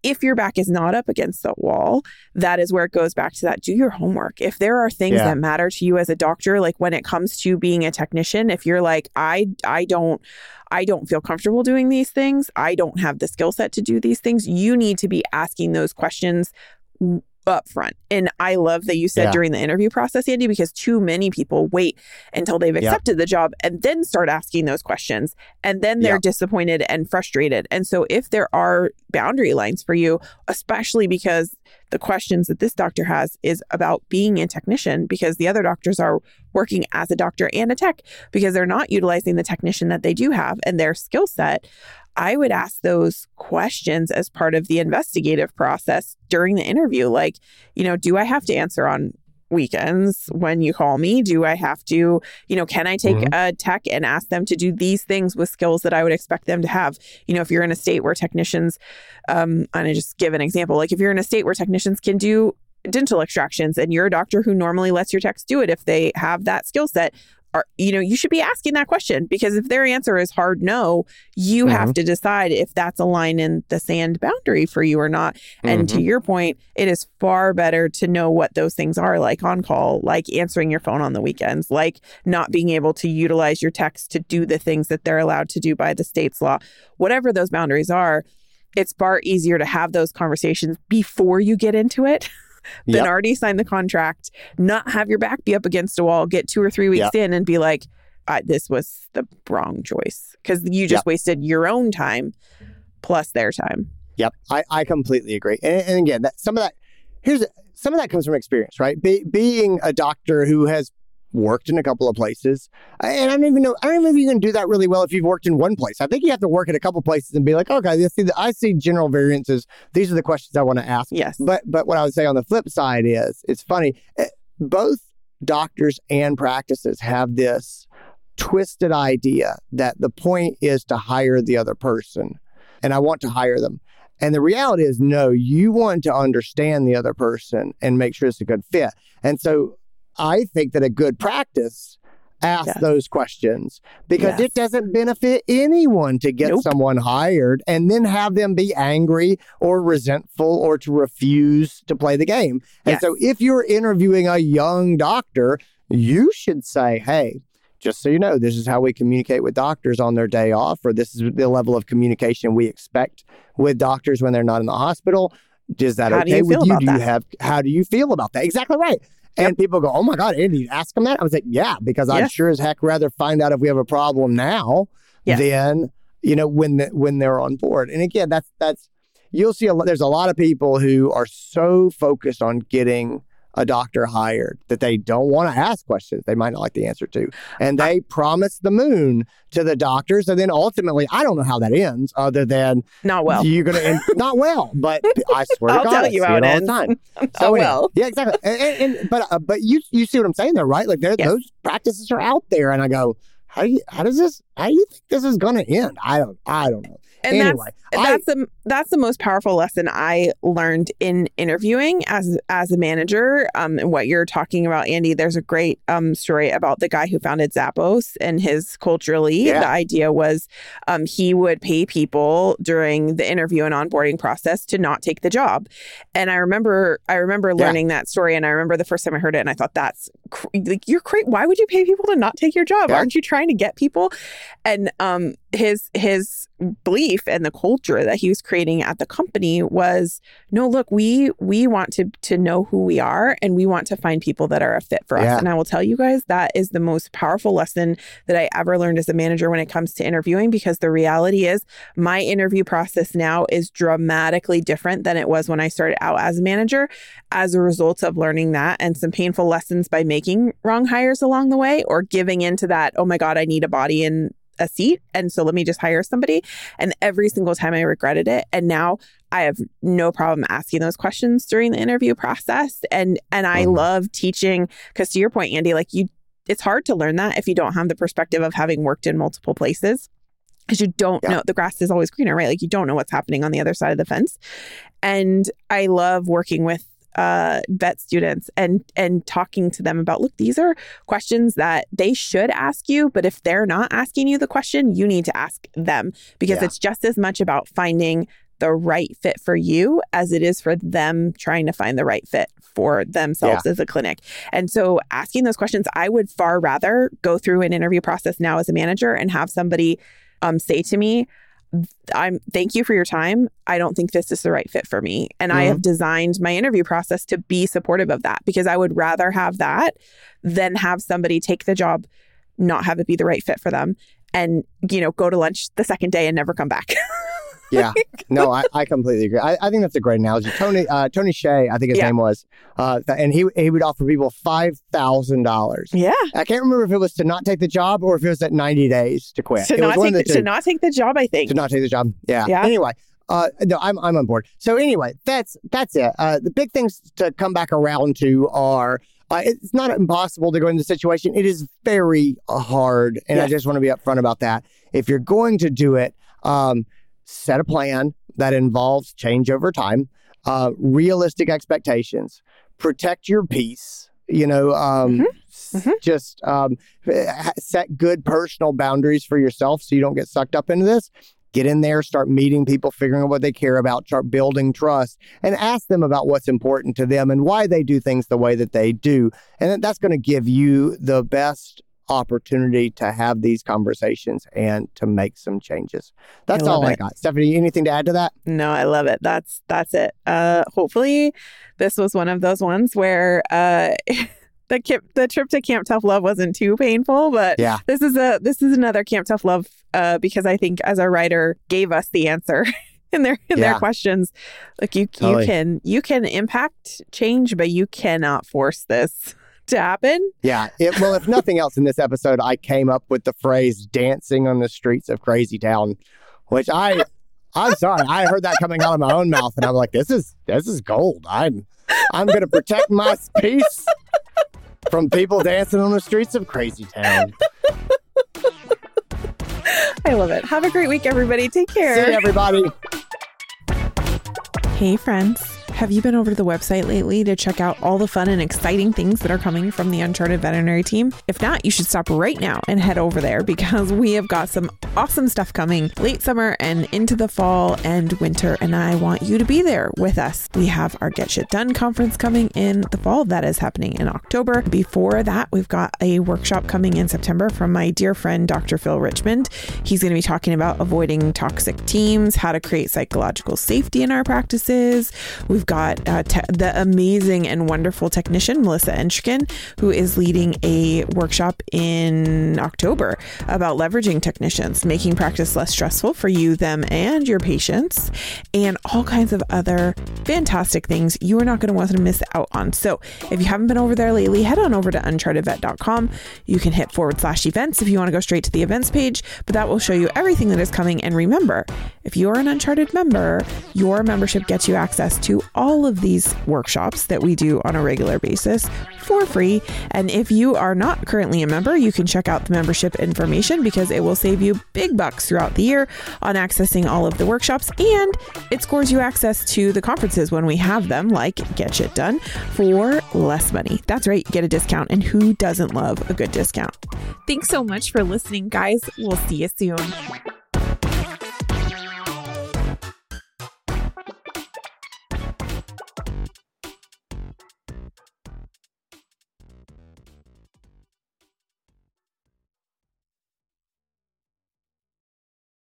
if your back is not up against the wall, that is where it goes back to that do your homework. If there are things Yeah. that matter to you as a doctor, like when it comes to being a technician, if you're like, I I don't I don't feel comfortable doing these things, I don't have the skill set to do these things, you need to be asking those questions up front. And I love that you said Yeah. during the interview process, Andy, because too many people wait until they've accepted the job and then start asking those questions. And then they're disappointed and frustrated. And so if there are boundary lines for you, especially because the questions that this doctor has is about being a technician because the other doctors are working as a doctor and a tech because they're not utilizing the technician that they do have and their skill set. I would ask those questions as part of the investigative process during the interview. Like, you know, do I have to answer on weekends when you call me? Do I have to, you know, can I take Mhm. a tech and ask them to do these things with skills that I would expect them to have? You know, if you're in a state where technicians, um, and I just give an example, like if you're in a state where technicians can do dental extractions and you're a doctor who normally lets your techs do it if they have that skill set, are you know, you should be asking that question because if their answer is hard no, you have mm-hmm. to decide if that's a line in the sand boundary for you or not. And to mm-hmm. your point, it is far better to know what those things are like on call, like answering your phone on the weekends, like not being able to utilize your techs to do the things that they're allowed to do by the state's law. Whatever those boundaries are, it's far easier to have those conversations before you get into it Yep. already sign the contract, not have your back be up against a wall, get two or three weeks in and be like, I, this was the wrong choice because you just Yep. wasted your own time plus their time. Yep, I, I completely agree. And, and again, that some of that here's some of that comes from experience, right? Be, being a doctor who has worked in a couple of places, and I don't even know I don't even know if you can do that really well if you've worked in one place. I think you have to work at a couple places and be like, okay, I see, the, I see general variances. These are the questions I want to ask. Yes. But but what I would say on the flip side is it's funny. eh, Both doctors and practices have this twisted idea that the point is to hire the other person, and I want to hire them. And the reality is, no, you want to understand the other person and make sure it's a good fit. And so I think that a good practice asks Yes. those questions because Yes. it doesn't benefit anyone to get Nope. someone hired and then have them be angry or resentful or to refuse to play the game. And so if you're interviewing a young doctor, you should say, hey, just so you know, this is how we communicate with doctors on their day off, or this is the level of communication we expect with doctors when they're not in the hospital. Is that How okay you with you? Do you have how do you feel about that? Exactly right. And people go, Oh my God, Andy, you ask them that? I was like, Yeah, because I'd sure as heck rather find out if we have a problem now Yes. than, you know, when the, when they're on board. And again, that's that's you'll see a lot there's a lot of people who are so focused on getting a doctor hired that they don't want to ask questions they might not like the answer to. And they promise the moon to the doctors. And then ultimately, I don't know how that ends other than Not well. you're going to end not well, but I swear to God, tell you how it all ends. the time. Oh, anyway, well. yeah, exactly. And, and, and- but uh, but you you see what I'm saying there, right? Like Yes. those practices are out there, and I go, how do you, how does this how do you think this is going to end? I don't I don't know. And anyway, that's I- that's the that's the most powerful lesson I learned in interviewing as as a manager. Um, and what you're talking about, Andy. There's a great um story about the guy who founded Zappos and his culturally. Yeah. The idea was, um, he would pay people during the interview and onboarding process to not take the job. And I remember I remember Yeah. learning that story, and I remember the first time I heard it, and I thought that's like you're great. Why would you pay people to not take your job? Yeah. Aren't you trying to get people? And um, his his belief and the culture that he was creating at the company was no look we we want to to know who we are and we want to find people that are a fit for us Yeah. and i will tell you guys that is the most powerful lesson that i ever learned as a manager when it comes to interviewing because the reality is my interview process now is dramatically different than it was when i started out as a manager as a result of learning that and some painful lessons by making wrong hires along the way or giving into that oh my god i need a body in a seat and so let me just hire somebody and every single time I regretted it. And now I have no problem asking those questions during the interview process. And and I Mhm. love teaching because to your point, Andy, like you it's hard to learn that if you don't have the perspective of having worked in multiple places. Because you don't Yeah. know the grass is always greener, right? Like you don't know what's happening on the other side of the fence. And I love working with uh, vet students and and talking to them about look these are questions that they should ask you but if they're not asking you the question you need to ask them because Yeah. it's just as much about finding the right fit for you as it is for them trying to find the right fit for themselves as a clinic. And so asking those questions, I would far rather go through an interview process now as a manager and have somebody um, say to me, I'm thank you for your time. I don't think this is the right fit for me. And I Mhm. have designed my interview process to be supportive of that because I would rather have that than have somebody take the job, not have it be the right fit for them, and you know, go to lunch the second day and never come back. yeah. No, I, I completely agree. I, I think that's a great analogy. Tony uh, Tony Hsieh, I think his Yeah. name was, uh, th- and he he would offer people five thousand dollars. Yeah. I can't remember if it was to not take the job or if it was at ninety days to quit. To it not, take the, to not take the job, I think. to not take the job. Yeah. Yeah. Anyway, uh, no, I'm I'm on board. So anyway, that's that's it. Uh, the big things to come back around to are. Uh, it's not impossible to go into the situation. It is very hard, and I just want to be upfront about that. If you're going to do it, um, set a plan that involves change over time, uh, realistic expectations, protect your peace. You know, um, Mhm. s- Mhm. just um, set good personal boundaries for yourself so you don't get sucked up into this. Get in there, start meeting people, figuring out what they care about, start building trust, and ask them about what's important to them and why they do things the way that they do. And that's going to give you the best opportunity to have these conversations and to make some changes. That's I all I got. Stephanie, anything to add to that? No, I love it. That's that's it. Uh hopefully this was one of those ones where uh the camp, the trip to Camp Tough Love wasn't too painful, but Yeah. this is a this is another Camp Tough Love uh because I think as our writer gave us the answer in their in their questions. Like you Totally. you can you can impact change, but you cannot force this to happen. Yeah. It, well, if nothing else in this episode, I came up with the phrase dancing on the streets of Crazy Town, which I, I'm sorry, I heard that coming out of my own mouth and I'm like, this is, this is gold. I'm, I'm going to protect my peace from people dancing on the streets of Crazy Town. I love it. Have a great week, everybody. Take care. See you, everybody. Hey, friends. Have you been over to the website lately to check out all the fun and exciting things that are coming from the Uncharted Veterinary team? If not, you should stop right now and head over there because we have got some awesome stuff coming late summer and into the fall and winter, and I want you to be there with us. We have our Get Shit Done conference coming in the fall. That is happening in October. Before that, we've got a workshop coming in September from my dear friend, Dr. Phil Richmond. He's going to be talking about avoiding toxic teams, how to create psychological safety in our practices. We've got uh, te- the amazing and wonderful technician, Melissa Enschken, who is leading a workshop in October about leveraging technicians, making practice less stressful for you, them, and your patients, and all kinds of other fantastic things you are not going to want to miss out on. So if you haven't been over there lately, head on over to unchartedvet.com. You can hit forward slash events if you want to go straight to the events page, but that will show you everything that is coming. And remember, if you're an Uncharted member, your membership gets you access to all of these workshops that we do on a regular basis for free. And if you are not currently a member, you can check out the membership information because it will save you big bucks throughout the year on accessing all of the workshops and it scores you access to the conferences when we have them, like Get Shit Done, for less money. That's right, get a discount. And who doesn't love a good discount? Thanks so much for listening, guys. We'll see you soon.